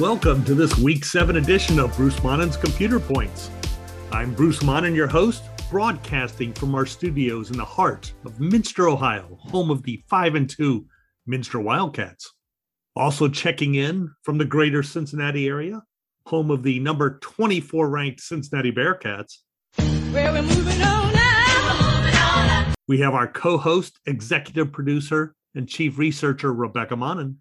Welcome to this week seven edition of Bruce Monnin's Computer Points. I'm Bruce Monnin, your host, broadcasting from our studios in the heart of Minster, Ohio, home of the 5 and 2 Minster Wildcats. Also checking in from the greater Cincinnati area, home of the number 24 ranked Cincinnati Bearcats. Well, we're moving on. We have our co host, executive producer, and chief researcher, Rebecca Monnin.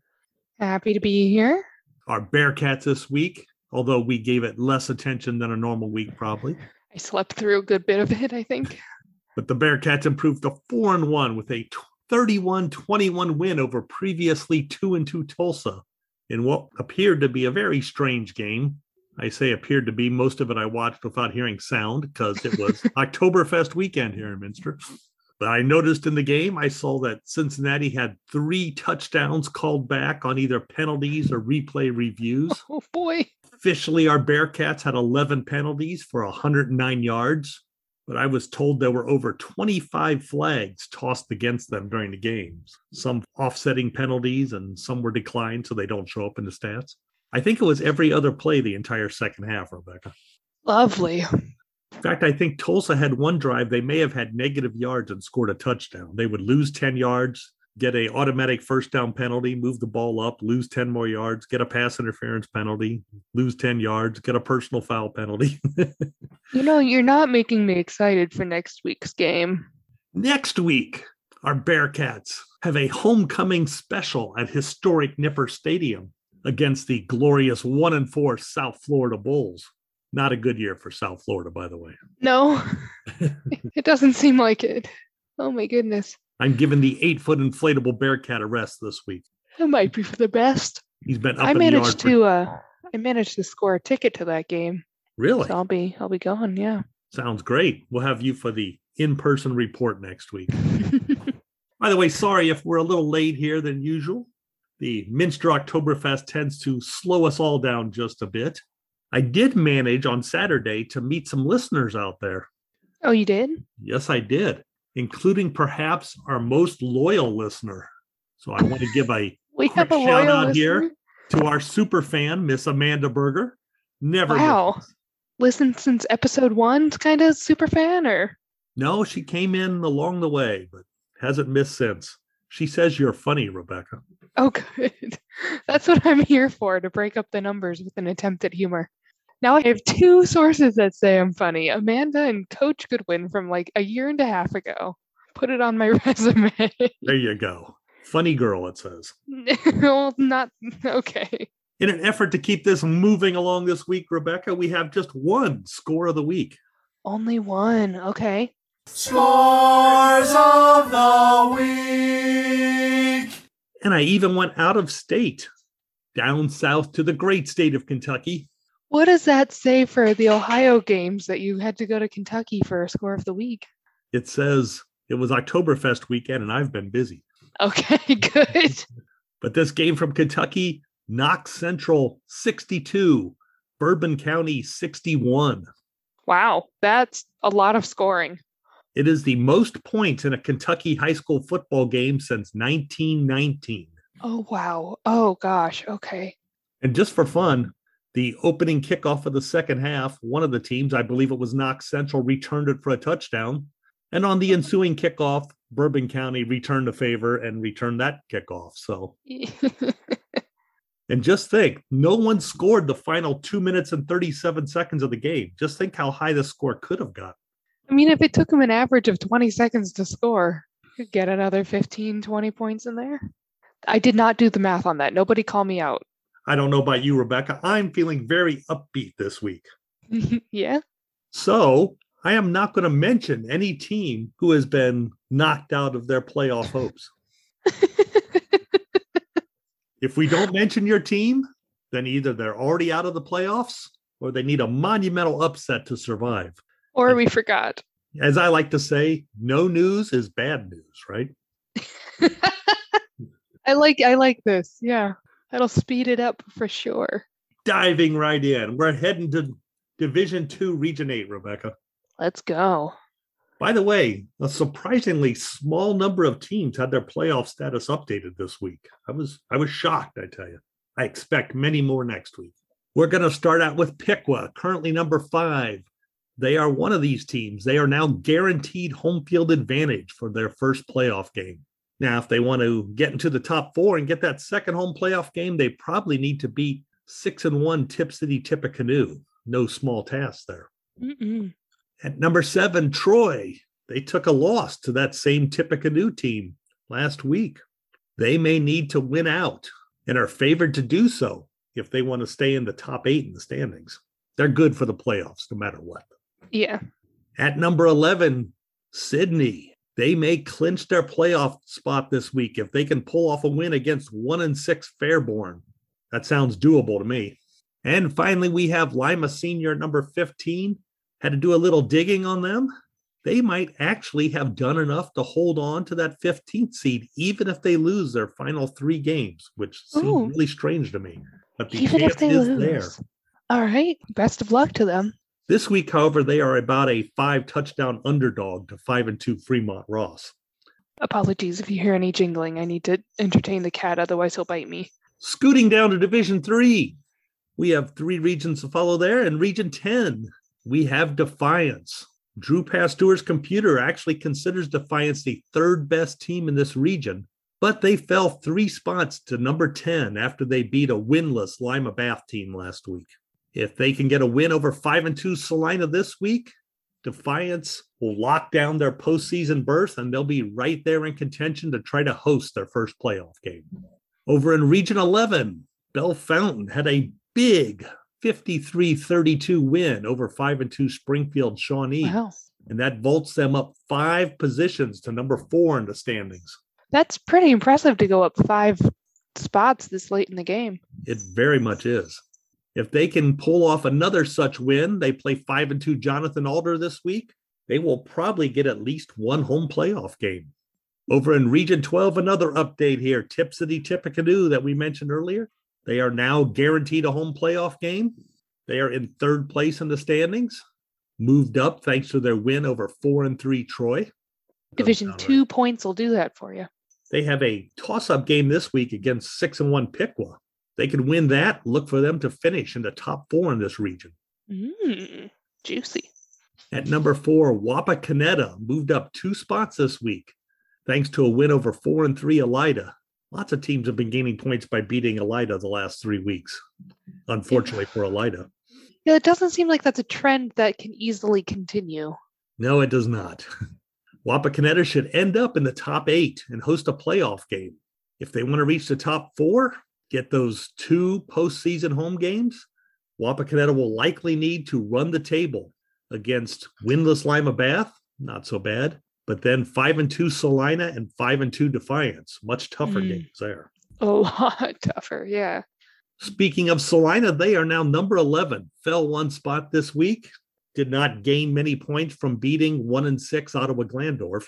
Happy to be here. Our Bearcats this week, although we gave it less attention than a normal week, probably. I slept through a good bit of it, I think. But the Bearcats improved to 4 and 1 with a 31 21 win over previously 2 and 2 Tulsa in what appeared to be a very strange game. I say appeared to be, most of it I watched without hearing sound because it was Oktoberfest weekend here in Minster. But I noticed in the game, I saw that Cincinnati had three touchdowns called back on either penalties or replay reviews. Oh boy. Officially, our Bearcats had 11 penalties for 109 yards, but I was told there were over 25 flags tossed against them during the games. Some offsetting penalties and some were declined so they don't show up in the stats. I think it was every other play the entire second half, Rebecca. Lovely. In fact, I think Tulsa had one drive. They may have had negative yards and scored a touchdown. They would lose 10 yards, get a automatic first down penalty, move the ball up, lose 10 more yards, get a pass interference penalty, lose 10 yards, get a personal foul penalty. You know, you're not making me excited for next week's game. Next week, our Bearcats have a homecoming special at historic Nippert Stadium against the glorious 1 and 4 South Florida Bulls. Not a good year for South Florida, by the way. No, it doesn't seem like it. Oh my goodness. I'm giving the eight foot inflatable Bearcat a rest this week. It might be for the best. He's been up I in the yard. managed for- to uh I managed to score a ticket to that game. really? So I'll be I'll be going, yeah. Sounds great. We'll have you for the in person report next week. By the way, sorry if we're a little late here than usual. The Minster Oktoberfest tends to slow us all down just a bit. I did manage on Saturday to meet some listeners out there. oh, you did? Yes, I did, including perhaps our most loyal listener. So I want to give a We Quick have a shout out here. to our super fan, Miss Amanda Berger. Never. Wow. Listen since episode one, kind of super fan, or No, she came in along the way, but hasn't missed since. She says you're funny, Rebecca. oh, good. That's what I'm here for to break up the numbers with an attempt at humor. Now I have two sources that say I'm funny Amanda and Coach Goodwin from like a year and a half ago. Put it on my resume. There you go. Funny girl, it says. well, not okay. In an effort to keep this moving along this week, Rebecca, we have just one score of the week. Only one. Okay. Scores of the week. And I even went out of state, down south to the great state of Kentucky. What does that say for the Ohio games that you had to go to Kentucky for a score of the week? It says it was Oktoberfest weekend and I've been busy. Okay, good. But this game from Kentucky, Knox Central 62, Bourbon County 61. Wow, that's a lot of scoring. It is the most points in a Kentucky high school football game since 1919. Oh, wow. Oh, gosh. Okay. And just for fun, the opening kickoff of the second half, one of the teams, I believe it was Knox Central, returned it for a touchdown. And on the ensuing kickoff, Bourbon County returned the favor and returned that kickoff. So, and just think, no one scored the final two minutes and 37 seconds of the game. Just think how high the score could have got. I mean, if it took them an average of 20 seconds to score, you could get another 15, 20 points in there. I did not do the math on that. Nobody call me out. I don't know about you, Rebecca. I'm feeling very upbeat this week. yeah. So I am not going to mention any team who has been knocked out of their playoff hopes. if we don't mention your team, then either they're already out of the playoffs or they need a monumental upset to survive. or we forgot. As I like to say, no news is bad news, right? I like I like this. Yeah. That'll speed it up for sure. Diving right in. We're heading to Division Two, Region 8, Rebecca. Let's go. By the way, a surprisingly small number of teams had their playoff status updated this week. I was I was shocked, I tell you. I expect many more next week. We're going to start out with Piqua, currently number five. They are one of these teams. They are now guaranteed home field advantage for their first playoff game. Now, if they want to get into the top four and get that second home playoff game, they probably need to beat six and one Tipp City Tippecanoe. No small task there. Mm-mm. At number seven, Troy. They took a loss to that same Tippecanoe team last week. They may need to win out and are favored to do so if they want to stay in the top eight in the standings. They're good for the playoffs no matter what. Yeah. At number 11, Sidney. They may clinch their playoff spot this week if they can pull off a win against one and six Fairborn. That sounds doable to me. And finally, we have Lima Senior number 15. Had to do a little digging on them. They might actually have done enough to hold on to that 15th seed, even if they lose their final three games, which seems really strange to me. But the Even if they is lose. there. All right. Best of luck to them. This week, however, they are about a five touchdown underdog to five and two Fremont Ross. Apologies if you hear any jingling. I need to entertain the cat, otherwise he'll bite me. Scooting down to Division Three, we have three regions to follow there. In Region 10, we have Defiance. Drew Pasteur's computer actually considers Defiance the third best team in this region, but they fell three spots to number 10 after they beat a winless Lima Bath team last week. If they can get a win over 5 and 2 Celina this week, Defiance will lock down their postseason berth and they'll be right there in contention to try to host their first playoff game. Over in Region 11, Bellefontaine had a big 53 32 win over 5 and 2 Springfield Shawnee, Wow. and that vaults them up five positions to number four in the standings. That's pretty impressive to go up five spots this late in the game. It very much is. If they can pull off another such win, they play 5 and 2 Jonathan Alder this week. They will probably get at least one home playoff game. Over in Region 12, another update here. Tipp City Tippecanoe that we mentioned earlier. They are now guaranteed a home playoff game. They are in third place in the standings, moved up thanks to their win over four and three Troy. Division two right. points will do that for you. They have a toss-up game this week against six and one Piqua. They can win that. Look for them to finish in the top four in this region. Mm, juicy. At number four, Wapakoneta moved up two spots this week, thanks to a win over four and three Elida. Lots of teams have been gaining points by beating Elida the last three weeks. Unfortunately for Elida. Yeah, it doesn't seem like that's a trend that can easily continue. No, it does not. Wapakoneta should end up in the top eight and host a playoff game. If they want to reach the top four, get those two postseason home games, Wapakoneta will likely need to run the table against winless Lima Bath, not so bad, but then five and two Celina and five and two Defiance, much tougher Mm. games there. A lot tougher. Yeah. Speaking of Celina, they are now number 11, fell one spot this week, did not gain many points from beating one and six Ottawa Glandorf,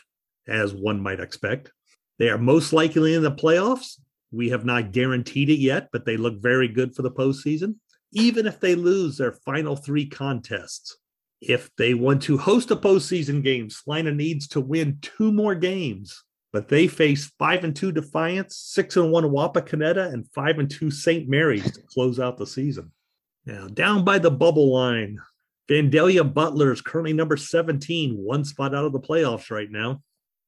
as one might expect. They are most likely in the playoffs. We have not guaranteed it yet, but they look very good for the postseason, even if they lose their final three contests. If they want to host a postseason game, Celina needs to win two more games but they face five and two Defiance, six and one Wapakoneta, and five and two St. Mary's to close out the season. Now, down by the bubble line, Vandalia Butler is currently number 17, one spot out of the playoffs right now.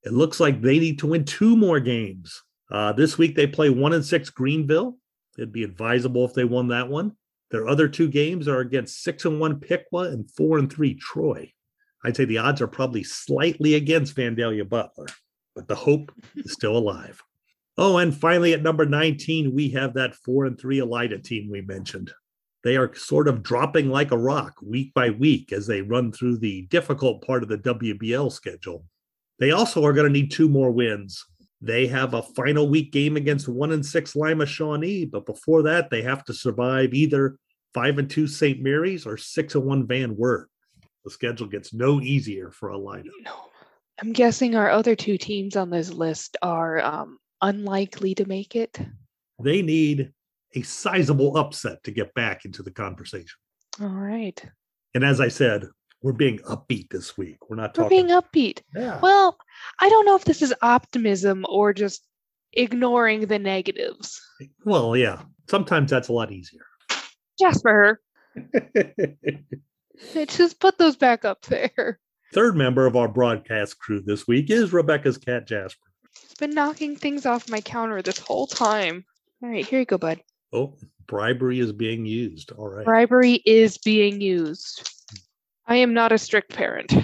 It looks like they need to win two more games. Uh, this week they play one and six Greenville. It'd be advisable if they won that one. Their other two games are against six and one Piqua and four and three Troy. I'd say the odds are probably slightly against Vandalia Butler but the hope is still alive. Oh, and finally at number 19, we have that four and three Elida team we mentioned. They are sort of dropping like a rock week by week as they run through the difficult part of the WBL schedule. They also are going to need two more wins. They have a final week game against one and six Lima Shawnee, but before that, they have to survive either five and two St. Mary's or six and one Van Wert. The schedule gets no easier for Elida. No. I'm guessing our other two teams on this list are um, unlikely to make it. they need a sizable upset to get back into the conversation. All right. And as I said, we're being upbeat this week. We're not We're being upbeat. yeah. Well, I don't know if this is optimism or just ignoring the negatives. Well, yeah. Sometimes that's a lot easier. Jasper, just put those back up there. Third member of our broadcast crew this week is Rebecca's cat Jasper. He's been knocking things off my counter this whole time. All right, here you go, bud. Oh, bribery is being used. All right. Bribery is being used. I am not a strict parent. All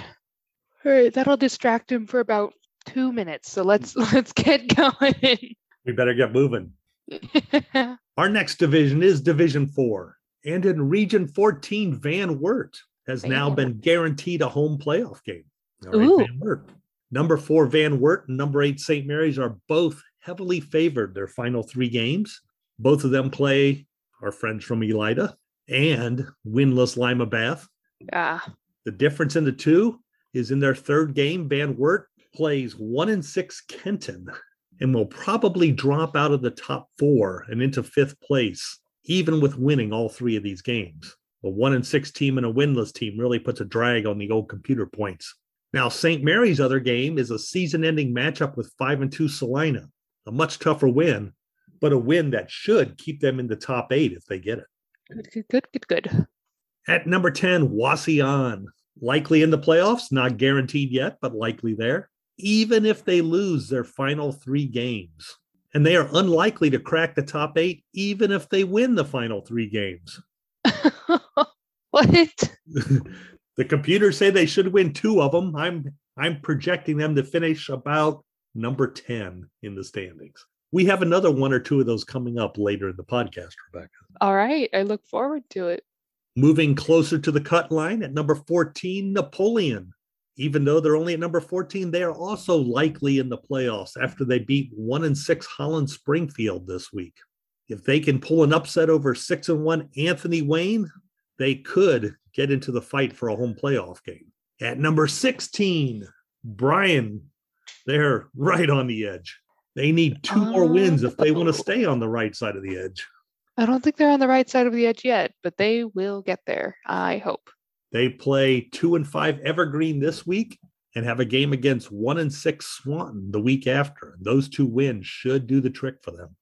right, that'll distract him for about two minutes. So let's let's get going. We better get moving. Our next division is Division 4. And in Region 14, Van Wert has now Van been guaranteed a home playoff game. All Ooh. Van Wert. Number four, Van Wert, and number eight, St. Mary's are both heavily favored their final three games. Both of them play our friends from Elida and winless Lima Bath. Ah, The difference in the two is in their third game, Van Wert plays one and six Kenton and will probably drop out of the top four and into fifth place, even with winning all three of these games. A one and six team and a winless team really puts a drag on the old computer points. Now, St. Mary's other game is a season ending matchup with five and two Celina, a much tougher win, but a win that should keep them in the top eight if they get it. good, good, good, good, good. At number 10, Wauseon. Likely in the playoffs, not guaranteed yet, but likely there, even if they lose their final three games. And they are unlikely to crack the top eight, even if they win the final three games. what? the computers say they should win two of them. I'm I'm projecting them to finish about number 10 in the standings. We have another one or two of those coming up later in the podcast, Rebecca. All right, I look forward to it. Moving closer to the cut line at number 14, Napoleon. Even though they're only at number 14, they are also likely in the playoffs after they beat one and six Holland Springfield this week. If they can pull an upset over six and one Anthony Wayne, they could get into the fight for a home playoff game. At number 16, Bryan, they're right on the edge. They need two more wins if they want to stay on the right side of the edge. I don't think they're on the right side of the edge yet, but they will get there. I hope. They play two and five Evergreen this week and have a game against one and six Swanton the week after. Those two wins should do the trick for them.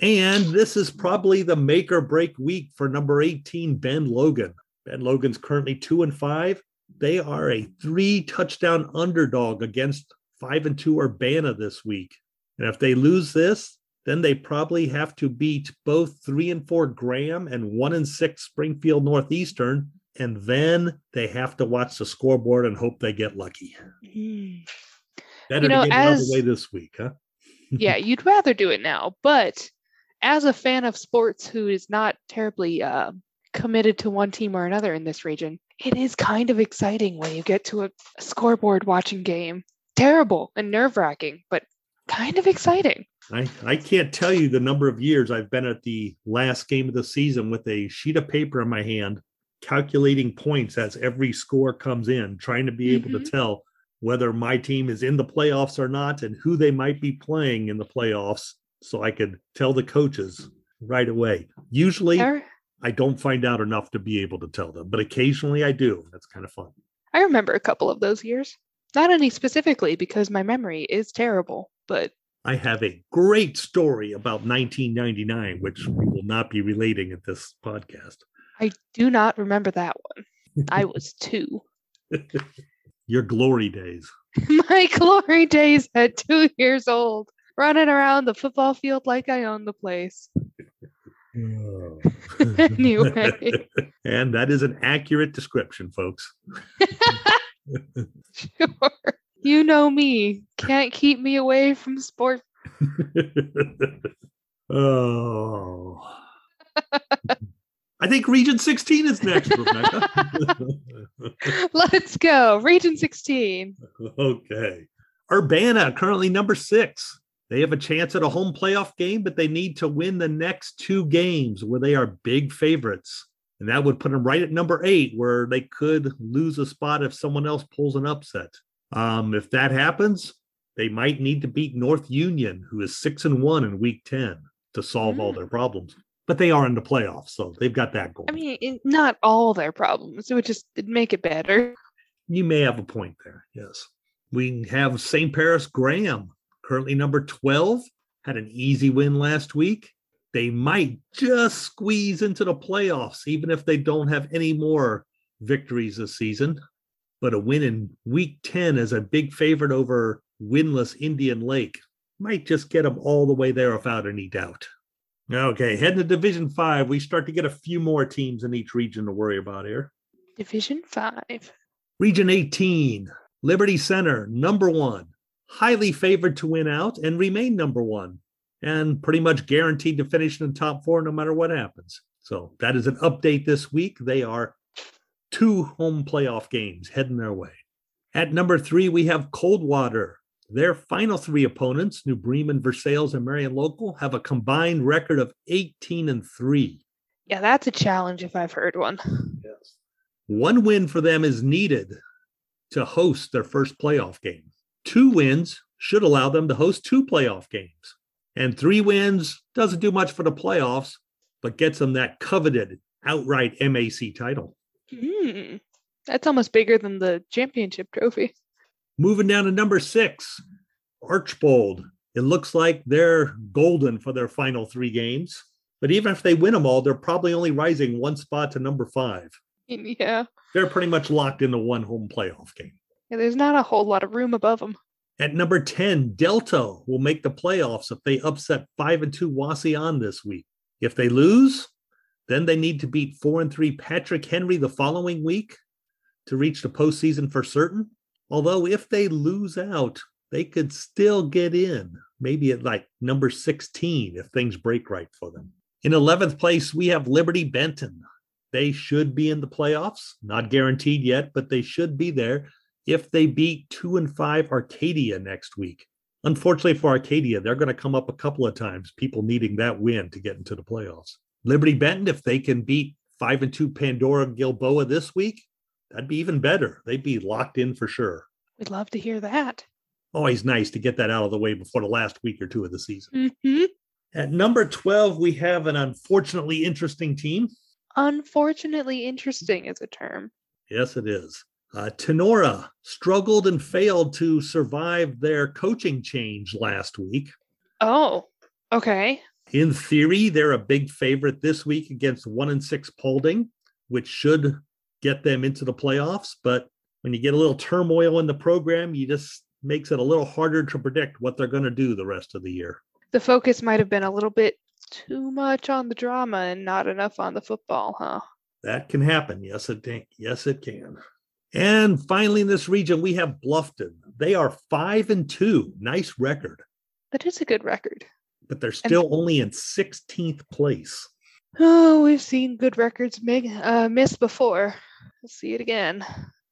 And this is probably the make or break week for number 18, Ben Logan. Ben Logan's currently two and five. They are a three touchdown underdog against five and two Urbana this week. And if they lose this, then they probably have to beat both three and four Graham and one and six Springfield Northeastern. And then they have to watch the scoreboard and hope they get lucky. Better know, to get it out of the way this week, huh? yeah, you'd rather do it now, but as a fan of sports who is not terribly uh, committed to one team or another in this region, it is kind of exciting when you get to a, a scoreboard watching game. Terrible and nerve wracking, but kind of exciting. I, I can't tell you the number of years I've been at the last game of the season with a sheet of paper in my hand, calculating points as every score comes in, trying to be able to Mhm. tell whether my team is in the playoffs or not and who they might be playing in the playoffs so I could tell the coaches right away. Usually I, I don't find out enough to be able to tell them, but occasionally I do. That's kind of fun. I remember a couple of those years. Not any specifically because my memory is terrible, but I have a great story about 1999, which we will not be relating at this podcast. I do not remember that one. I was two. Your glory days. My glory days at two years old, running around the football field like I own the place. Oh. Anyway. and that is an accurate description, folks. Sure. You know me. Can't keep me away from sport. oh. I think Region 16 is next, Rebecca. Let's go. Region 16. okay. Urbana, currently number six. They have a chance at a home playoff game, but they need to win the next two games where they are big favorites. And that would put them right at number eight, where they could lose a spot if someone else pulls an upset. Um, if that happens, they might need to beat North Union, who is six and one in week 10, to solve all Mm. their problems. But they are in the playoffs, so they've got that going. I mean, it, not all their problems. It would just it'd make it better. You may have a point there. Yes. We have St. Paris Graham, currently number 12, had an easy win last week. they might just squeeze into the playoffs, even if they don't have any more victories this season. But a win in week 10 as a big favorite over winless Indian Lake might just get them all the way there without any doubt. Okay, heading to Division 5, we start to get a few more teams in each region to worry about here. Division five. Region 18, Liberty Center, number one, highly favored to win out and remain number one, and pretty much guaranteed to finish in the top four no matter what happens. So that is an update this week. They are two home playoff games heading their way. At number three, we have Coldwater. Their final three opponents, New Bremen, Versailles, and Marion Local, have a combined record of 18 and 3. Yeah, that's a challenge if I've heard one. Yes. One win for them is needed to host their first playoff game. Two wins should allow them to host two playoff games. And three wins doesn't do much for the playoffs, but gets them that coveted outright MAC title. Hmm. That's almost bigger than the championship trophy. Moving down to number six, Archbold. It looks like they're golden for their final three games. But even if they win them all, they're probably only rising one spot to number five. Yeah. They're pretty much locked into one home playoff game. Yeah, there's not a whole lot of room above them. At number 10, Delta will make the playoffs if they upset 5 and 2 Wauseon this week. If they lose, then they need to beat 4 and 3 Patrick Henry the following week to reach the postseason for certain. Although, if they lose out, they could still get in, maybe at like number 16 if things break right for them. In 11th place, we have Liberty Benton. They should be in the playoffs, not guaranteed yet, but they should be there if they beat two and five Arcadia next week. Unfortunately for Arcadia, they're going to come up a couple of times, people needing that win to get into the playoffs. Liberty Benton, if they can beat five and two Pandora Gilboa this week, that'd be even better. They'd be locked in for sure. We'd love to hear that. Always nice to get that out of the way before the last week or two of the season. hmm At number 12, we have an unfortunately interesting team. Unfortunately, interesting is a term. Yes, it is. Uh, Tinora struggled and failed to survive their coaching change last week. Oh, okay. In theory, they're a big favorite this week against one and six Paulding, which should get them into the playoffs. But when you get a little turmoil in the program, you just makes it a little harder to predict what they're going to do the rest of the year. The focus might have been a little bit too much on the drama and not enough on the football, huh? That can happen. Yes, it can. Yes, it can. And finally, in this region, we have Bluffton. They are five and two. Nice record, That is a good record. But they're still only in 16th place. Oh, we've seen good records mig- uh, miss before. Let's see it again.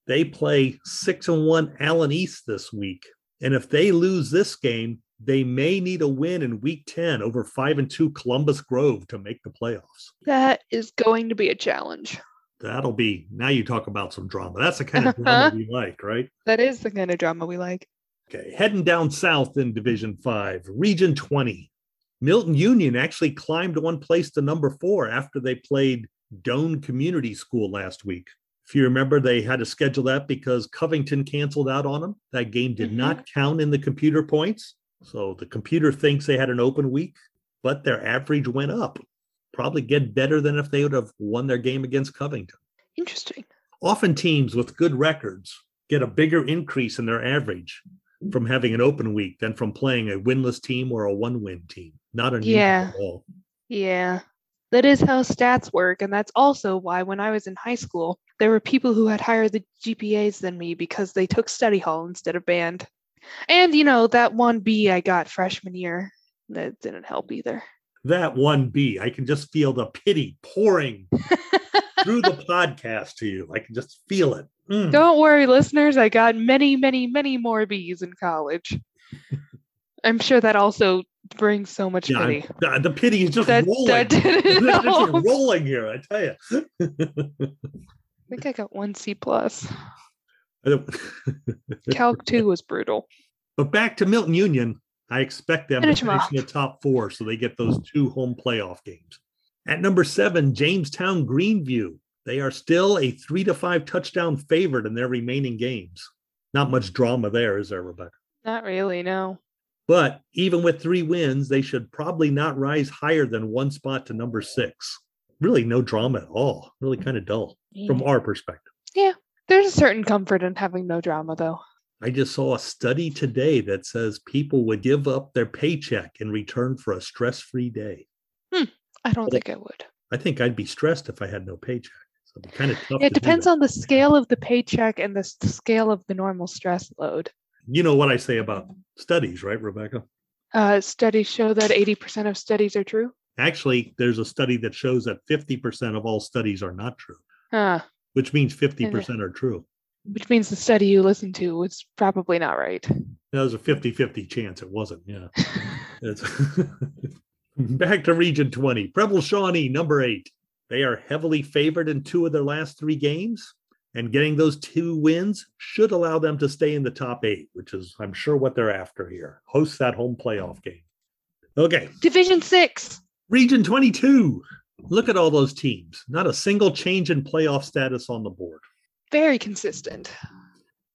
They play six and one Allen East this week. And if they lose this game, they may need a win in week 10 over five and two Columbus Grove to make the playoffs. That is going to be a challenge. That'll be now you talk about some drama. That's the kind of drama we like, right? That is the kind of drama we like. Okay, heading down south in Division 5, Region 20. Milton Union actually climbed one place to number four after they played Dohn Community School last week. If you remember, they had to schedule that because Covington canceled out on them. That game did Mhm. not count in the computer points. So the computer thinks they had an open week, but their average went up. Probably get better than if they would have won their game against Covington. Interesting. Often teams with good records get a bigger increase in their average from having an open week than from playing a winless team or a one win team. Not unusual Yeah. at all. Yeah. That is how stats work. And that's also why when I was in high school, there were people who had higher the GPAs than me because they took study hall instead of band. And, you know, that one B I got freshman year, that didn't help either. That one B, I can just feel the pity pouring through the podcast to you. I can just feel it. Mm. Don't worry, listeners. I got many, many, many more B's in college. I'm sure that also brings so much Yeah, pity. the, the pity is just That- rolling. that didn't It's just rolling here, I tell you. I think I got one C plus. I Calc two was brutal. But back to Milton Union, I expect them Finish to finish in the top four so they get those two home playoff games. At number seven, Jamestown Greenview. They are still a three to five touchdown favorite in their remaining games. Not much drama there, is there, Rebecca? Not really, no. But even with three wins, they should probably not rise higher than one spot to number six. Really, no drama at all. Really kind of dull from our perspective. Yeah. There's a certain comfort in having no drama, though. I just saw a study today that says people would give up their paycheck in return for a stress free day. Hmm. I don't think I would. I think I'd be stressed if I had no paycheck. So it'd be kind of tough. It depends on the scale of the paycheck and the scale of the normal stress load. You know what I say about studies, right, Rebecca? Uh, studies show that 80% of studies are true. Actually, there's a study that shows that 50% of all studies are not true, Ah, which means 50% are true. which means the study you listened to was probably not right. There's a 50 50 chance it wasn't. Yeah. It's Back to Region 20. Preble Shawnee, number eight. They are heavily favored in two of their last three games, and getting those two wins should allow them to stay in the top eight, which is, I'm sure, what they're after here. Host that home playoff game. Okay. Division six. Region 22. Look at all those teams. Not a single change in playoff status on the board. Very consistent.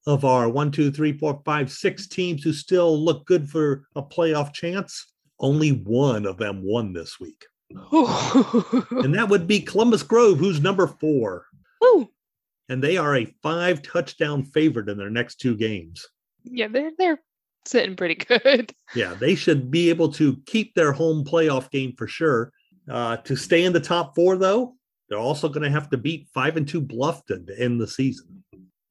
Of our one, two, three, four, five, six teams who still look good for a playoff chance, only one of them won this week. And that would be Columbus Grove, who's number four. Ooh, And they are a five touchdown favorite in their next two games. yeah, they're they're sitting pretty good. Yeah, they should be able to keep their home playoff game for sure. Uh, to stay in the top four, though, they're also going to have to beat five and two Bluffton to end the season.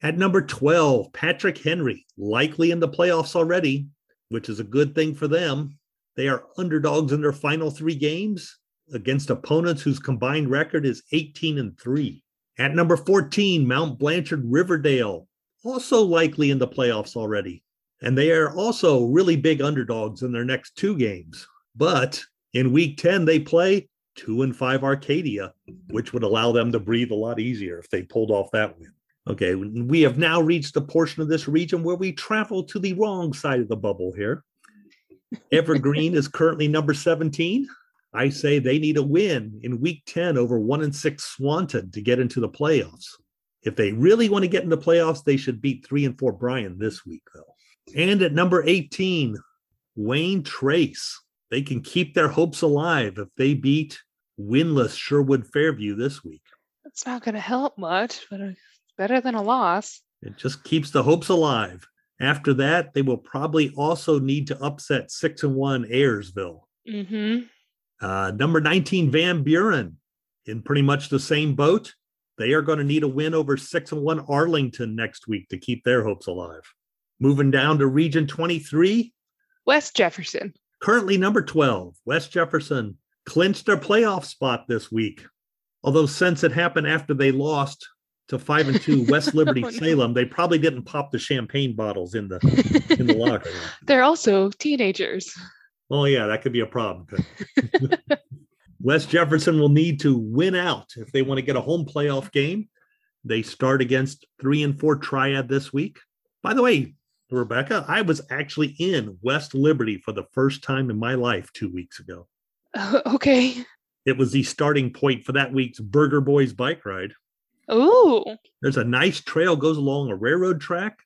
At number 12, Patrick Henry, likely in the playoffs already, which is a good thing for them. They are underdogs in their final three games against opponents whose combined record is 18 and 3. At number 14, Mount Blanchard Riverdale, also likely in the playoffs already. And they are also really big underdogs in their next two games. But in week 10, they play two and five Arcadia, which would allow them to breathe a lot easier if they pulled off that win. Okay, we have now reached a portion of this region where we travel to the wrong side of the bubble here. Evergreen is currently number 17. I say they need a win in week 10 over one and six Swanton to get into the playoffs. If they really want to get into the playoffs, they should beat three and four Bryan this week, though. And at number 18, Wayne Trace. They can keep their hopes alive if they beat winless Sherwood Fairview this week. That's not going to help much, but it's better than a loss. It just keeps the hopes alive. After that, they will probably also need to upset six and one Ayersville. Mm-hmm. Uh, number 19, Van Buren, in pretty much the same boat. They are going to need a win over six and one Arlington next week to keep their hopes alive. Moving down to Region 23, West Jefferson. currently number 12, West Jefferson clinched their playoff spot this week. Although since it happened after they lost to five and two West Liberty Oh. Salem, they probably didn't pop the champagne bottles in the in the locker. They're also teenagers. Oh yeah, that could be a problem. West Jefferson will need to win out if they want to get a home playoff game. They start against three and four Triad this week. By the way, Rebecca, I was actually in West Liberty for the first time in my life two weeks ago. Uh, okay. It was the starting point for that week's Burger Boys bike ride. Ooh. There's a nice trail goes along a railroad track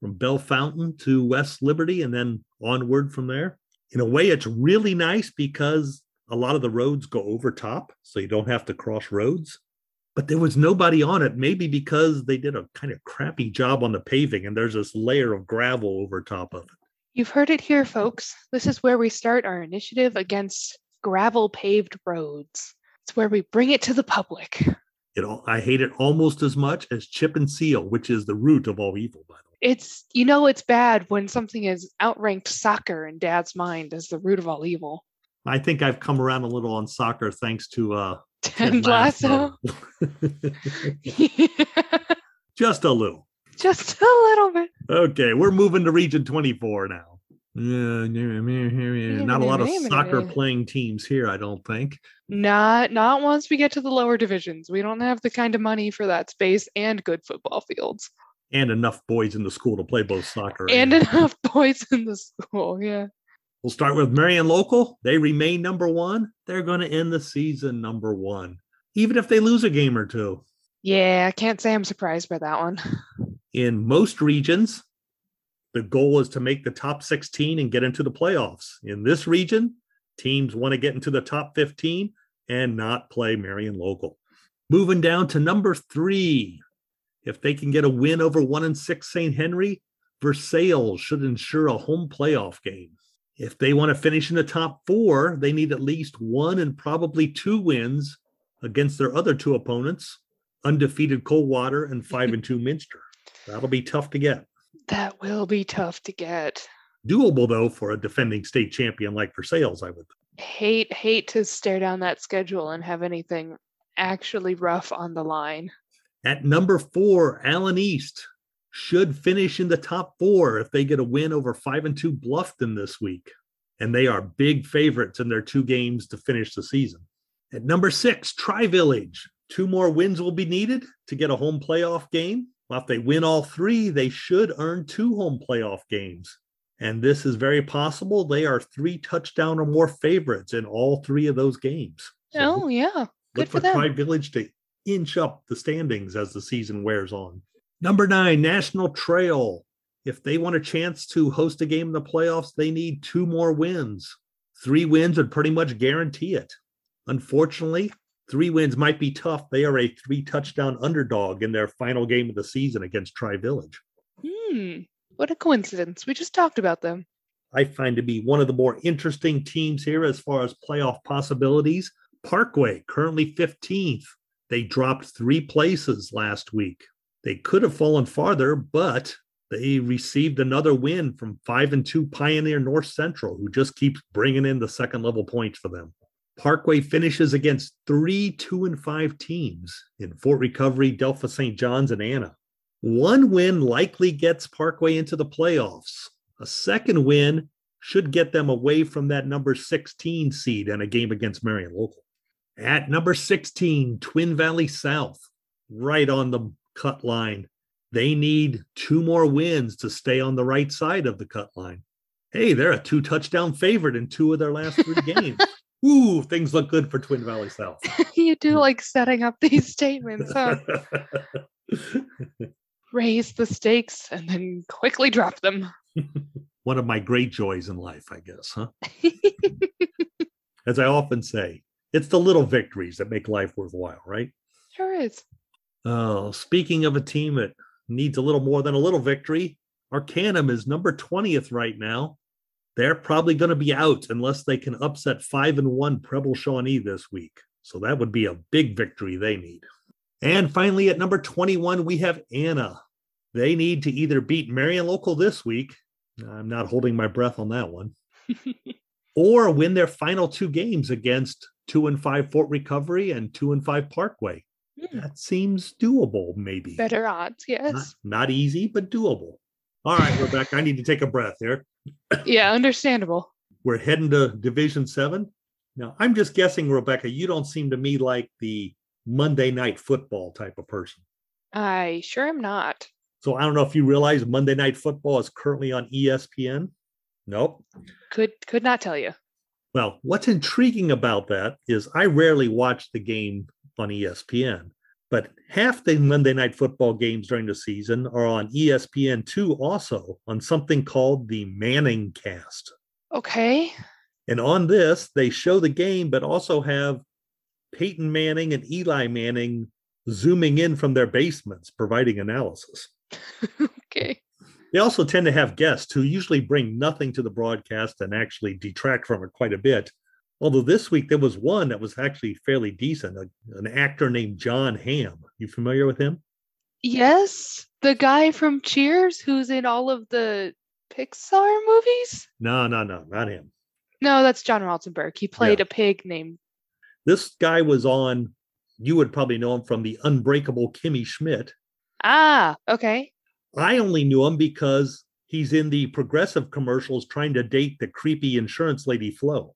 from Bellefontaine to West Liberty and then onward from there. In a way, it's really nice because a lot of the roads go over top, so you don't have to cross roads. But there was nobody on it, maybe because they did a kind of crappy job on the paving and there's this layer of gravel over top of it. You've heard it here, folks. This is where we start our initiative against gravel paved roads. It's where we bring it to the public. It all, I hate it almost as much as chip and seal, which is the root of all evil, by the way. It's, you know, it's bad when something is outranked soccer in dad's mind as the root of all evil. I think I've come around a little on soccer thanks to uh Ted Ted Lasso. Just a little. Just a little bit. Okay, we're moving to Region 24 now. Uh, Not a lot of soccer playing teams here, I don't think. Not not once we get to the lower divisions. We don't have the kind of money for that space and good football fields. And enough boys in the school to play both soccer And enough boys in the school. Yeah. We'll start with Marion Local. They remain number one. They're going to end the season number one, even if they lose a game or two. Yeah, I can't say I'm surprised by that one. In most regions, The goal is to make the top 16 and get into the playoffs. In this region, teams want to get into the top 15 and not play Marion local. Moving down to number three. If they can get a win over one and six St. Henry, Versailles should ensure a home playoff game. If they want to finish in the top four, they need at least one and probably two wins against their other two opponents, undefeated Coldwater and five and two Minster. That'll be tough to get. That will be tough to get. Doable though for a defending state champion like Versailles, I would. Hate hate to stare down that schedule and have anything actually rough on the line. At number four, Allen East should finish in the top four if they get a win over five and two Bluffton this week. And they are big favorites in their two games to finish the season. At number six, Tri Village. Two more wins will be needed to get a home playoff game. Well, if they win all three, they should earn two home playoff games. And this is very possible. They are three touchdown or more favorites in all three of those games. So Oh yeah. look Good for for Tri. Village to inch up the standings as the season wears on. Number nine, National Trail. If they want a chance to host a game in the playoffs, they need two more wins. Three wins would pretty much guarantee it. Unfortunately, three wins might be tough. They are a three touchdown underdog in their final game of the season against Tri Village. Hmm. What a coincidence. We just talked about them. I find to be one of the more interesting teams here as far as playoff possibilities. Parkway, currently 15th. They dropped three places last week. They could have fallen farther, but they received another win from five and two Pioneer North Central, who just keeps bringing in the second level points for them. Parkway finishes against three, two, and five teams in Fort Recovery, Delphos St. John's, and Anna. One win likely gets Parkway into the playoffs. A second win should get them away from that number 16 seed in a game against Marion Local. At number 16, Twin Valley South, right on the cut line. They need two more wins to stay on the right side of the cut line. Hey, they're a two touchdown favorite in two of their last three games. Ooh, things look good for Twin Valley South. you do hmm. like setting up these statements, huh? Raise the stakes and then quickly drop them. One of my great joys in life, I guess, huh? As I often say, it's the little victories that make life worthwhile, right? Sure is. Oh, speaking of a team that needs a little more than a little victory, Arcanum is number 20th right now. They're probably going to be out unless they can upset 5 and 1 Preble Shawnee this week. So that would be a big victory they need. And finally, at number 21, we have Anna. They need to either beat Marion Local this week. I'm not holding my breath on that one. or win their final two games against 2 and 5 Fort Recovery and 2 and 5 Parkway. Hmm, That seems doable, maybe. Better odds, Not, yes. not easy, but doable. All right, Rebecca, I need to take a breath here. Yeah, understandable. We're heading to Division Seven. Now, I'm just guessing, Rebecca, you don't seem to me like the Monday night football type of person. I sure am not. So I don't know if you realize Monday night football is currently on ESPN. Nope. Could could not tell you. Well, what's intriguing about that is I rarely watch the game on ESPN, but half the Monday night football games during the season are on E ESPN2 also on something called the Manning Cast. Okay. And on this, they show the game, but also have Peyton Manning and Eli Manning zooming in from their basements, providing analysis. Okay. They also tend to have guests who usually bring nothing to the broadcast and actually detract from it quite a bit. Although this week there was one that was actually fairly decent, a- an actor named John Hamm. You familiar with him? Yes, the guy from Cheers who's in all of the Pixar movies? No, no, no, not him. No, that's John Ralstonberg. He played a pig named This guy was on, you would probably know him from the Unbreakable Kimmy Schmidt. Ah, okay. I only knew him because he's in the progressive commercials trying to date the creepy insurance lady Flo.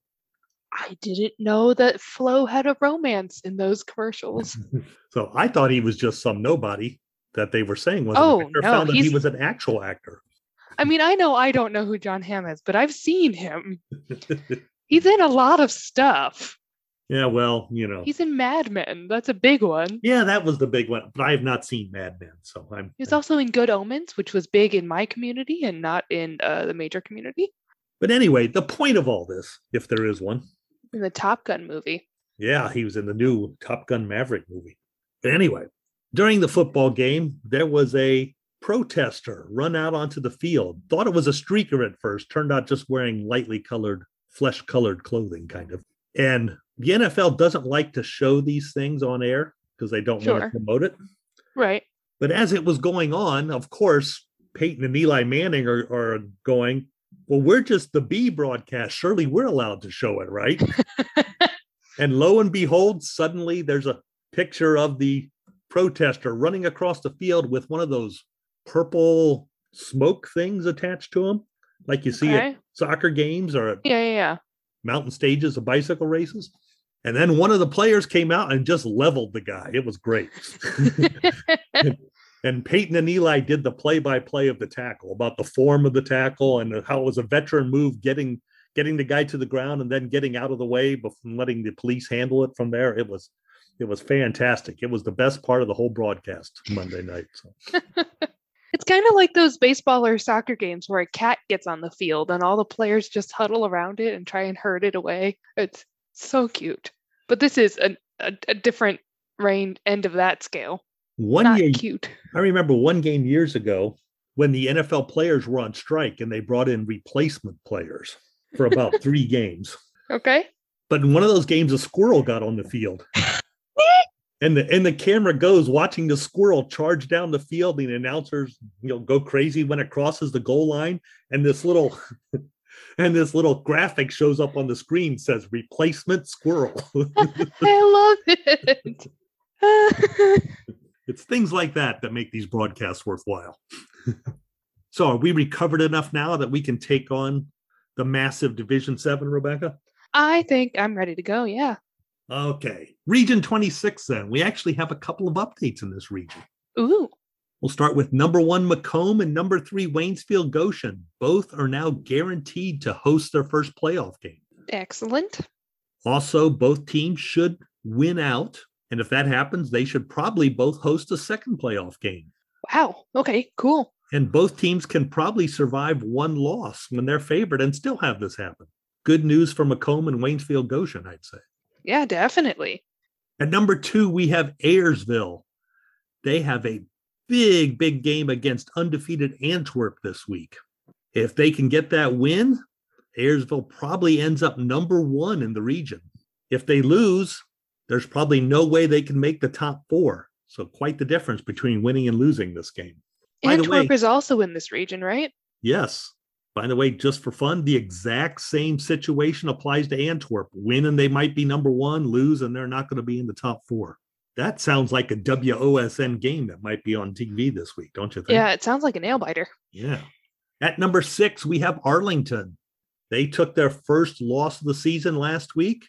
I didn't know that Flo had a romance in those commercials. So I thought he was just some nobody that they were saying was Oh, an actor. no, Found that he was an actual actor. I mean, I know I don't know who John Hamm is, but I've seen him. He's in a lot of stuff. Yeah, well, you know. He's in Mad Men. That's a big one. Yeah, that was the big one, but I have not seen Mad Men, so I'm. He's also in Good Omens, which was big in my community and not in uh, the major community. But anyway, the point of all this, if there is one, the Top Gun movie. yeah, he was in the new Top Gun Maverick movie. But anyway, during the football game, there was a protester run out onto the field. Thought it was a streaker at first, turned out just wearing lightly colored, flesh colored clothing, kind of. And the NFL doesn't like to show these things on air because they don't want to promote it. Right. But as it was going on, of course, Peyton and Eli Manning are, are going, well, we're just the B broadcast. Surely we're allowed to show it, right? and lo and behold, suddenly there's a picture of the protester running across the field with one of those purple smoke things attached to him, like you see at soccer games or at Yeah, yeah, mountain stages of bicycle races. And then one of the players came out and just leveled the guy. It was great. and Peyton and Eli did the play-by-play of the tackle about the form of the tackle and how it was a veteran move getting getting the guy to the ground and then getting out of the way before letting the police handle it from there. It was it was fantastic. It was the best part of the whole broadcast Monday night. So it's kind of like those baseball or soccer games where a cat gets on the field and all the players just huddle around it and try and herd it away. It's so cute. But this is a, a, a different range end of that scale. One Not year cute. I remember one game years ago when the NFL players were on strike and they brought in replacement players for about three games. Okay. But in one of those games, a squirrel got on the field. And the and the camera goes watching the squirrel charge down the field. And the announcers, you know, go crazy when it crosses the goal line. And this little and this little graphic shows up on the screen says replacement squirrel. I love it. It's things like that that make these broadcasts worthwhile. so are we recovered enough now that we can take on the massive Division Seven, Rebecca? I think I'm ready to go. Yeah. Okay. Region 26, then. We actually have a couple of updates in this region. Ooh. We'll start with number one McComb and number three Waynesfield Goshen. Both are now guaranteed to host their first playoff game. Excellent. Also, both teams should win out. And if that happens, they should probably both host a second playoff game. Wow. Okay. Cool. And both teams can probably survive one loss when they're favored and still have this happen. Good news for McComb and Waynesfield Goshen, I'd say. Yeah, definitely. At number two, we have Ayersville. They have a big, big game against undefeated Antwerp this week. If they can get that win, Ayersville probably ends up number one in the region. If they lose, there's probably no way they can make the top four. So, quite the difference between winning and losing this game. By Antwerp way- is also in this region, right? Yes. By the way, just for fun, the exact same situation applies to Antwerp. Win and they might be number one, lose and they're not going to be in the top four. That sounds like a WOSN game that might be on TV this week, don't you think? Yeah, it sounds like a nail biter. Yeah. At number six, we have Arlington. They took their first loss of the season last week.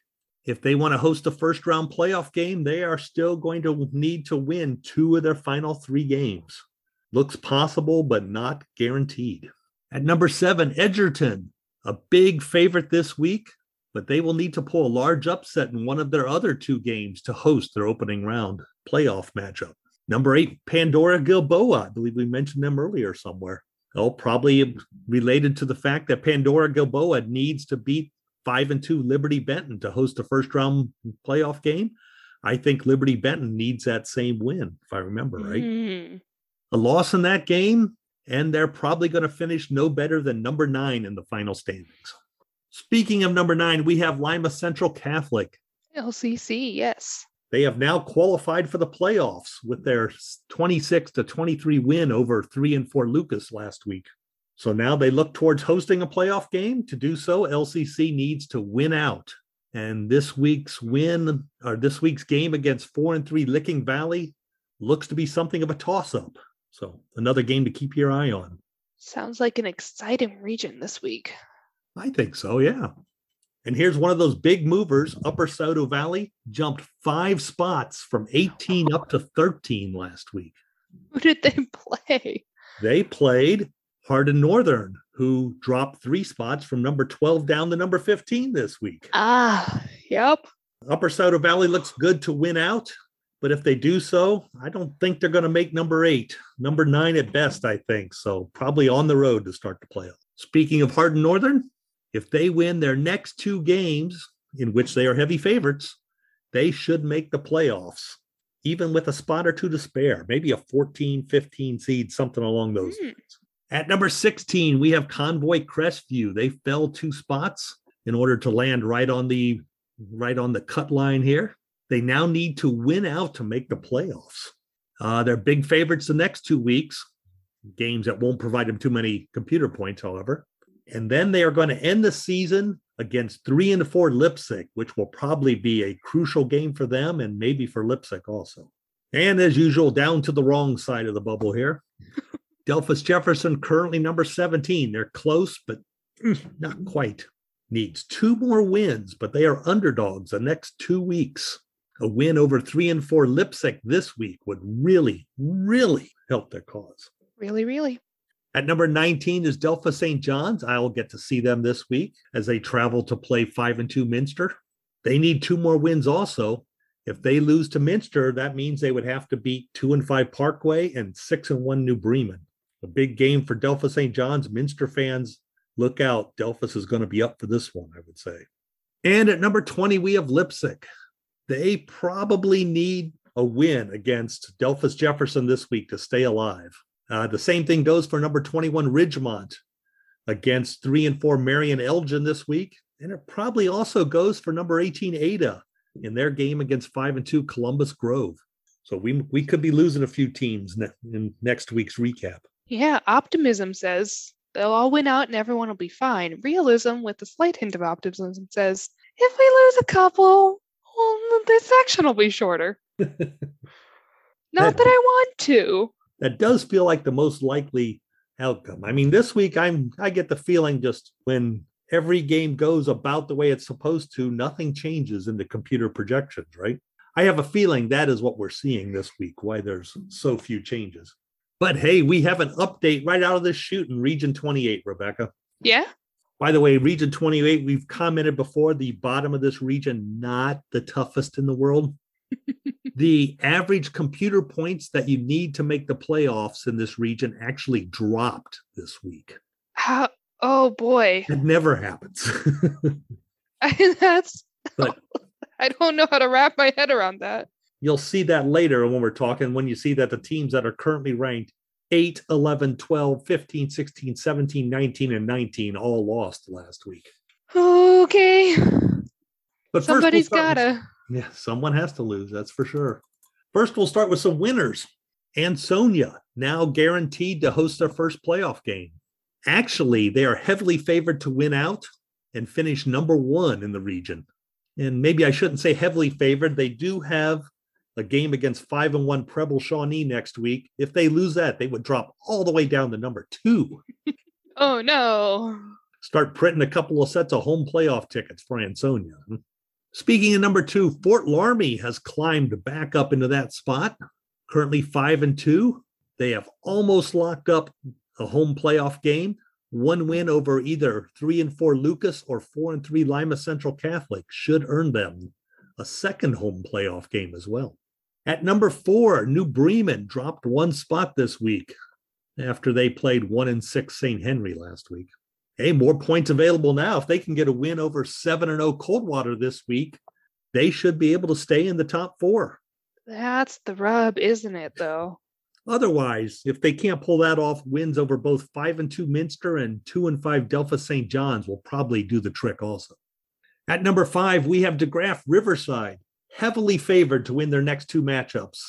If they want to host a first round playoff game, they are still going to need to win two of their final three games. Looks possible, but not guaranteed. At number seven, Edgerton, a big favorite this week, but they will need to pull a large upset in one of their other two games to host their opening round playoff matchup. Number eight, Pandora Gilboa. I believe we mentioned them earlier somewhere. Oh, probably related to the fact that Pandora Gilboa needs to beat five and two Liberty Benton to host a first round playoff game. I think Liberty Benton needs that same win, if I remember right. Mm. A loss in that game, and they're probably going to finish no better than number nine in the final standings. Speaking of number nine, we have Lima Central Catholic. LCC, yes. They have now qualified for the playoffs with their 26 to 23 win over three and four Lucas last week. So now they look towards hosting a playoff game. To do so, LCC needs to win out. And this week's win or this week's game against four and three Licking Valley looks to be something of a toss up. So another game to keep your eye on. Sounds like an exciting region this week. I think so, yeah. And here's one of those big movers. Upper Scioto Valley jumped five spots from 18 up to 13 last week. Who did they play? They played Hardin Northern, who dropped three spots from number 12 down to number 15 this week. Ah, yep. Upper Scioto Valley looks good to win out, but if they do so, I don't think they're going to make number eight, number nine at best, I think. So probably on the road to start the playoff. Speaking of Hardin Northern, if they win their next two games, in which they are heavy favorites, they should make the playoffs, even with a spot or two to spare, maybe a 14, 15 seed, something along those Hmm. At number 16, we have Convoy Crestview. They fell two spots in order to land right on the right on the cut line here. They now need to win out to make the playoffs. Uh, they're big favorites the next two weeks, games that won't provide them too many computer points, however. And then they are going to end the season against three and four Leipsic, which will probably be a crucial game for them and maybe for Leipsic also. And as usual, down to the wrong side of the bubble here. Delphos Jefferson currently number 17. They're close, but mm, not quite. Needs two more wins, but they are underdogs the next two weeks. A win over three and four Leipsic this week would really, really help their cause. Really, really. At number 19 is Delphos St. John's. I'll get to see them this week as they travel to play five and two Minster. They need two more wins also. If they lose to Minster, that means they would have to beat two and five Parkway and six and one New Bremen. A big game for Delphos St. John's. Minster fans, look out. Delphos is going to be up for this one, I would say. And at number 20, we have Leipsic. They probably need a win against Delphos Jefferson this week to stay alive. Uh, the same thing goes for number 21 Ridgemont against three and four Marion Elgin this week. And it probably also goes for number 18 Ada in their game against five and two Columbus Grove. So we we could be losing a few teams ne- in next week's recap. Yeah, optimism says they'll all win out and everyone will be fine. Realism, with a slight hint of optimism, says if we lose a couple, well, the section will be shorter. Not that I want to. that does feel like the most likely outcome. I mean, this week I'm I get the feeling just when every game goes about the way it's supposed to, nothing changes in the computer projections, right? I have a feeling that is what we're seeing this week, why there's so few changes. But hey, we have an update right out of this shoot in Region 28, Rebecca. Yeah. By the way, Region 28, we've commented before the bottom of this region, not the toughest in the world. the average computer points that you need to make the playoffs in this region actually dropped this week. How? Oh boy, It never happens. I, that's. But- I don't know how to wrap my head around that. You'll see that later when we're talking, when you see that the teams that are currently ranked 8, 11, 12, 15, 16, 17, 19, and 19 all lost last week. Okay, But first we'll somebody's start with- gotta. Yeah, someone has to lose, that's for sure. First, we'll start with some winners. Ansonia, now guaranteed to host their first playoff game. Actually, they are heavily favored to win out and finish number one in the region. And maybe I shouldn't say heavily favored. They do have a game against five and one Preble Shawnee next week. If they lose that, they would drop all the way down to number two. Oh no. Start printing a couple of sets of home playoff tickets for Ansonia. Speaking of number two, Fort Loramie has climbed back up into that spot. Currently five and two. They have almost locked up a home playoff game. One win over either three and four Lucas or four and three Lima Central Catholic should earn them a second home playoff game as well. At number four, New Bremen dropped one spot this week after they played one and six St. Henry last week. Hey, more points available now. If they can get a win over 7 and 0 Coldwater this week, they should be able to stay in the top four. That's the rub, isn't it, though? Otherwise, if they can't pull that off, wins over both 5 and 2 Minster and 2 and 5 Delphos St. John's will probably do the trick also. At number five, we have DeGraff Riverside, heavily favored to win their next two matchups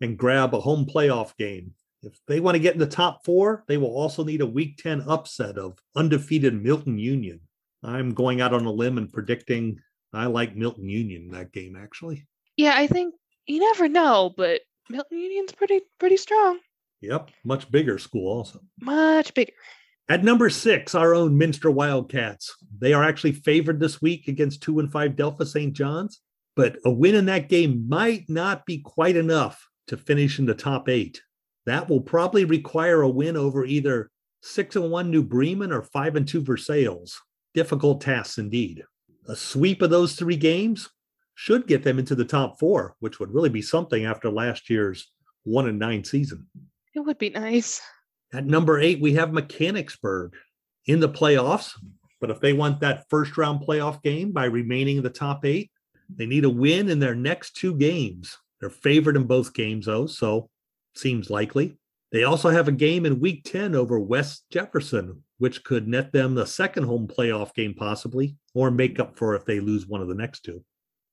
and grab a home playoff game. If they want to get in the top four, they will also need a week 10 upset of undefeated Milton Union. I'm going out on a limb and predicting I like Milton Union in that game, actually. Yeah, I think you never know, but Milton Union's pretty pretty strong. Yep, much bigger school also. Much bigger. At number six, our own Minster Wildcats. They are actually favored this week against two and five Delphos St. John's, but a win in that game might not be quite enough to finish in the top eight. That will probably require a win over either six and one New Bremen or five and two Versailles. Difficult tasks indeed. A sweep of those three games should get them into the top four, which would really be something after last year's one and nine season. It would be nice. At number eight, we have Mechanicsburg in the playoffs. But if they want that first round playoff game by remaining in the top eight, they need a win in their next two games. They're favored in both games, though, so seems likely. They also have a game in week 10 over West Jefferson, which could net them the second home playoff game, possibly, or make up for if they lose one of the next two.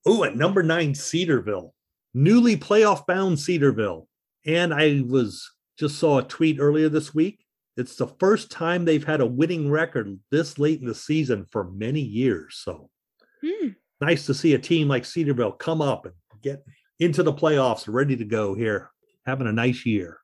Oh, at number nine, Cedarville, newly playoff bound Cedarville. And I was just saw a tweet earlier this week. It's the first time they've had a winning record this late in the season for many years. So Hmm. Nice to see a team like Cedarville come up and get into the playoffs ready to go here, having a nice year.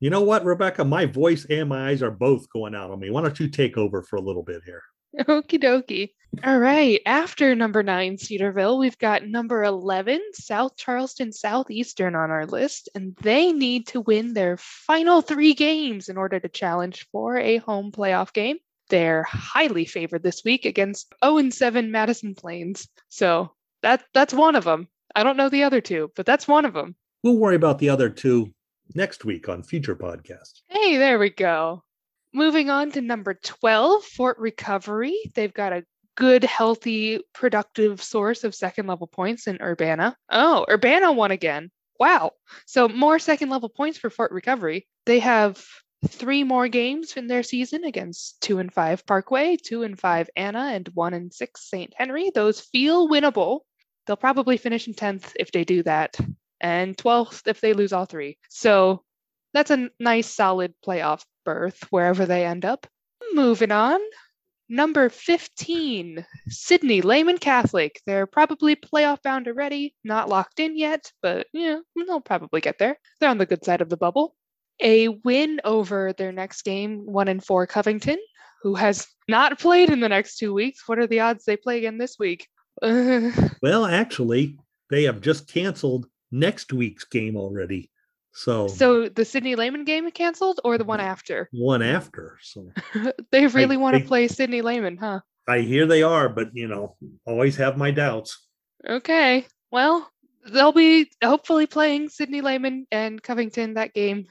You know what, Rebecca? My voice and my eyes are both going out on me. Why don't you take over for a little bit here? Okie dokie. All right. After number nine, Cedarville, we've got number 11, South Charleston Southeastern on our list, and they need to win their final three games in order to challenge for a home playoff game. They're highly favored this week against 0 7 Madison Plains. So that that's one of them. I don't know the other two, but that's one of them. We'll worry about the other two next week on future podcasts. Hey, there we go. Moving on to number 12, Fort Recovery. They've got a good, healthy, productive source of second level points in Urbana. Oh, Urbana won again. Wow. So more second level points for Fort Recovery. They have three more games in their season against two and five Parkway, two and five Anna, and one and six St. Henry. Those feel winnable. They'll probably finish in 10th if they do that, and 12th if they lose all three. So that's a nice, solid playoff berth wherever they end up. Moving on. Number 15, Sidney Lehman Catholic. They're probably playoff bound already, not locked in yet, but yeah, they'll probably get there. They're on the good side of the bubble. A win over their next game, one and four Covington, who has not played in the next two weeks. What are the odds they play again this week? Well, actually, they have just canceled next week's game already. So, so the Sidney Lehman game canceled or the one after? one after. So they really want to I- play Sidney Lehman, huh? I hear they are, but you know, always have my doubts. Okay. Well, they'll be hopefully playing Sidney Lehman and Covington that game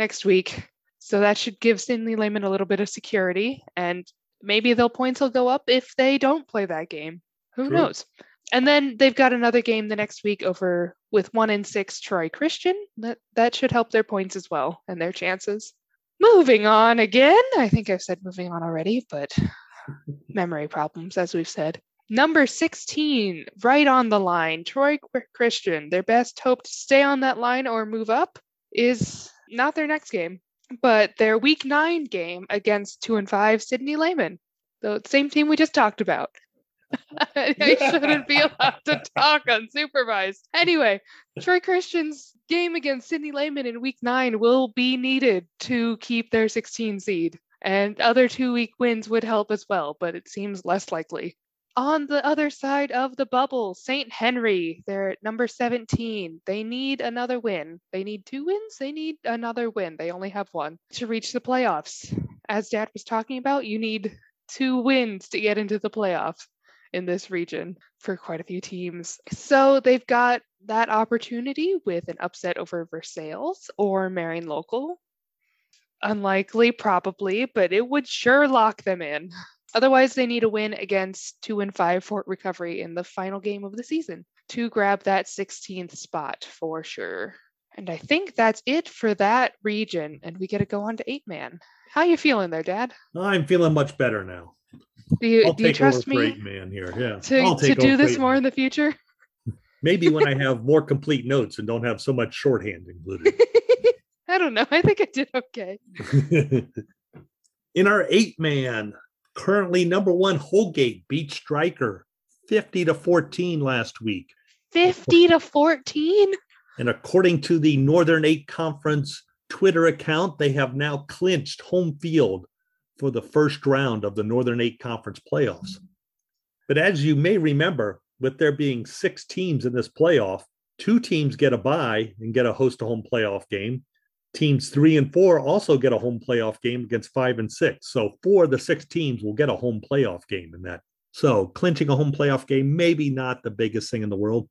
next week. So that should give Sidney Lehman a little bit of security. And maybe their points will go up if they don't play that game. Who True. knows? And then they've got another game the next week over with one in six Troy Christian. That that should help their points as well and their chances. Moving on again. I think I've said moving on already, but memory problems, as we've said. Number 16, right on the line, Troy Christian. Their best hope to stay on that line or move up is not their next game, but their week nine game against two and five Sidney Lehman, the same team we just talked about. I shouldn't be allowed to talk unsupervised. Anyway, Troy Christian's game against Sidney Lehman in week nine will be needed to keep their 16 seed. And other two week wins would help as well, but it seems less likely. On the other side of the bubble, St. Henry, they're at number 17. They need another win. They need two wins. They need another win. They only have one to reach the playoffs. As Dad was talking about, you need two wins to get into the playoffs in this region for quite a few teams. So they've got that opportunity with an upset over Versailles or Marion Local. Unlikely, probably, but it would sure lock them in. Otherwise, they need a win against two and five Fort Recovery in the final game of the season to grab that 16th spot for sure. And I think that's it for that region. And we get to go on to eight man. How you feeling there, Dad? I'm feeling much better now. Do you, I'll do you trust me eight man here. Yeah, to, to do this more man. in the future? Maybe when I have more complete notes and don't have so much shorthand included. I don't know. I think I did okay. In our eight man, currently number one, Holgate beat Stryker 50 to 14 last week. 50 to 14? And according to the Northern Eight Conference Twitter account, they have now clinched home field for the first round of the Northern Eight Conference playoffs. But as you may remember, with there being six teams in this playoff, two teams get a bye and get a host a home playoff game. Teams three and four also get a home playoff game against five and six. So four of the six teams will get a home playoff game in that So clinching a home playoff game, maybe not the biggest thing in the world.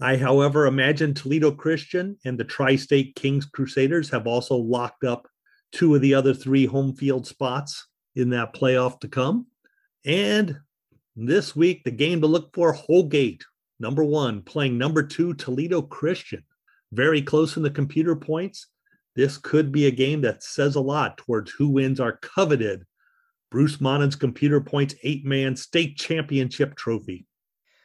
I, however, imagine Toledo Christian and the Tri State Kings Crusaders have also locked up two of the other three home field spots in that playoff to come. And this week, the game to look for Holgate, number one, playing number two, Toledo Christian. Very close in the computer points. This could be a game that says a lot towards who wins our coveted Bruce Monin's computer points eight man state championship trophy.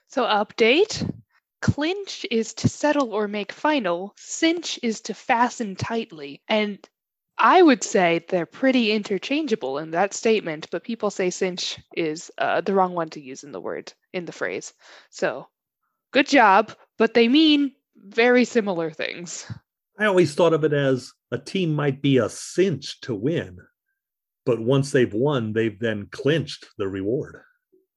So, update clinch is to settle or make final, cinch is to fasten tightly. And I would say they're pretty interchangeable in that statement, but people say cinch is uh, the wrong one to use in the word, in the phrase. So, good job, but they mean very similar things. I always thought of it as a team might be a cinch to win, but once they've won, they've then clinched the reward.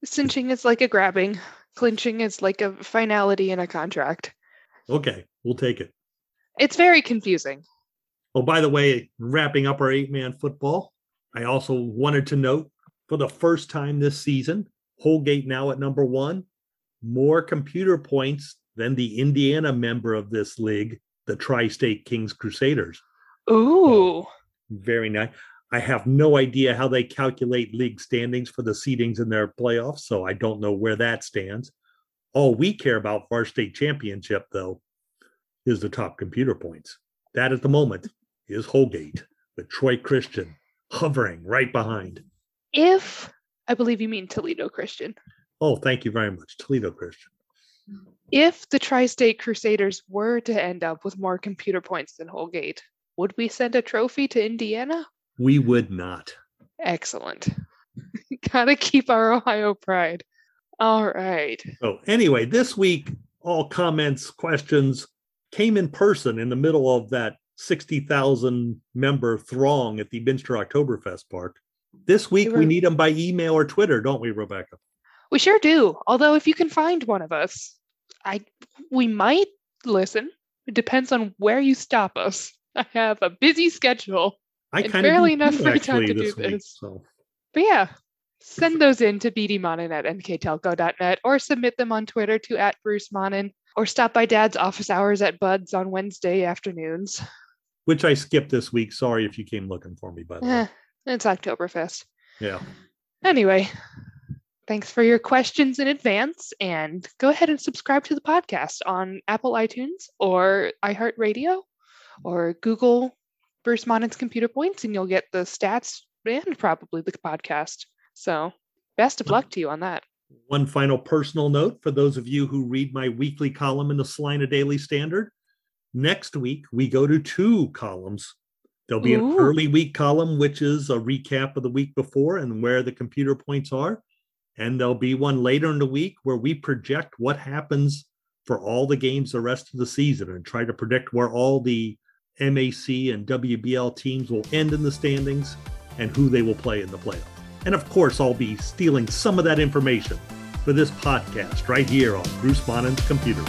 Cinching is like a grabbing, clinching is like a finality in a contract. Okay, we'll take it. It's very confusing. Oh, by the way, wrapping up our eight man football, I also wanted to note for the first time this season, Holgate now at number one, more computer points than the Indiana member of this league, the Tri State Kings Crusaders. Ooh. Very nice. I have no idea how they calculate league standings for the seedings in their playoffs, so I don't know where that stands. All we care about for our state championship, though, is the top computer points. That at the moment is Holgate with Troy Christian hovering right behind. If I believe you mean Toledo Christian. Oh, thank you very much, Toledo Christian. If the Tri State Crusaders were to end up with more computer points than Holgate, would we send a trophy to Indiana? We would not. Excellent. Gotta keep our Ohio pride. All right. So, anyway, this week, all comments, questions came in person in the middle of that 60,000 member throng at the Minster Oktoberfest Park. This week, we need them by email or Twitter, don't we, Rebecca? We sure do. Although if you can find one of us, I we might listen. It depends on where you stop us. I have a busy schedule. I And kind of barely enough free time to do this. So, But yeah, send those in to bdmonin at nktelco.net or submit them on Twitter to at Bruce Monin or stop by Dad's office hours at Bud's on Wednesday afternoons. which I skipped this week. Sorry if you came looking for me, by the Eh, way. it's Oktoberfest. Yeah. Anyway, thanks for your questions in advance and go ahead and subscribe to the podcast on Apple iTunes or iHeartRadio or Google Bruce Monin's Computer Points and you'll get the stats and probably the podcast. So, best of luck to you on that. One final personal note for those of you who read my weekly column in the Celina Daily Standard. Next week, we go to two columns. There'll be an early week column, which is a recap of the week before and where the computer points are. And there'll be one later in the week where we project what happens for all the games the rest of the season and try to predict where all the MAC and WBL teams will end in the standings and who they will play in the playoffs. And of course, I'll be stealing some of that information for this podcast right here on Bruce Monin's Computer.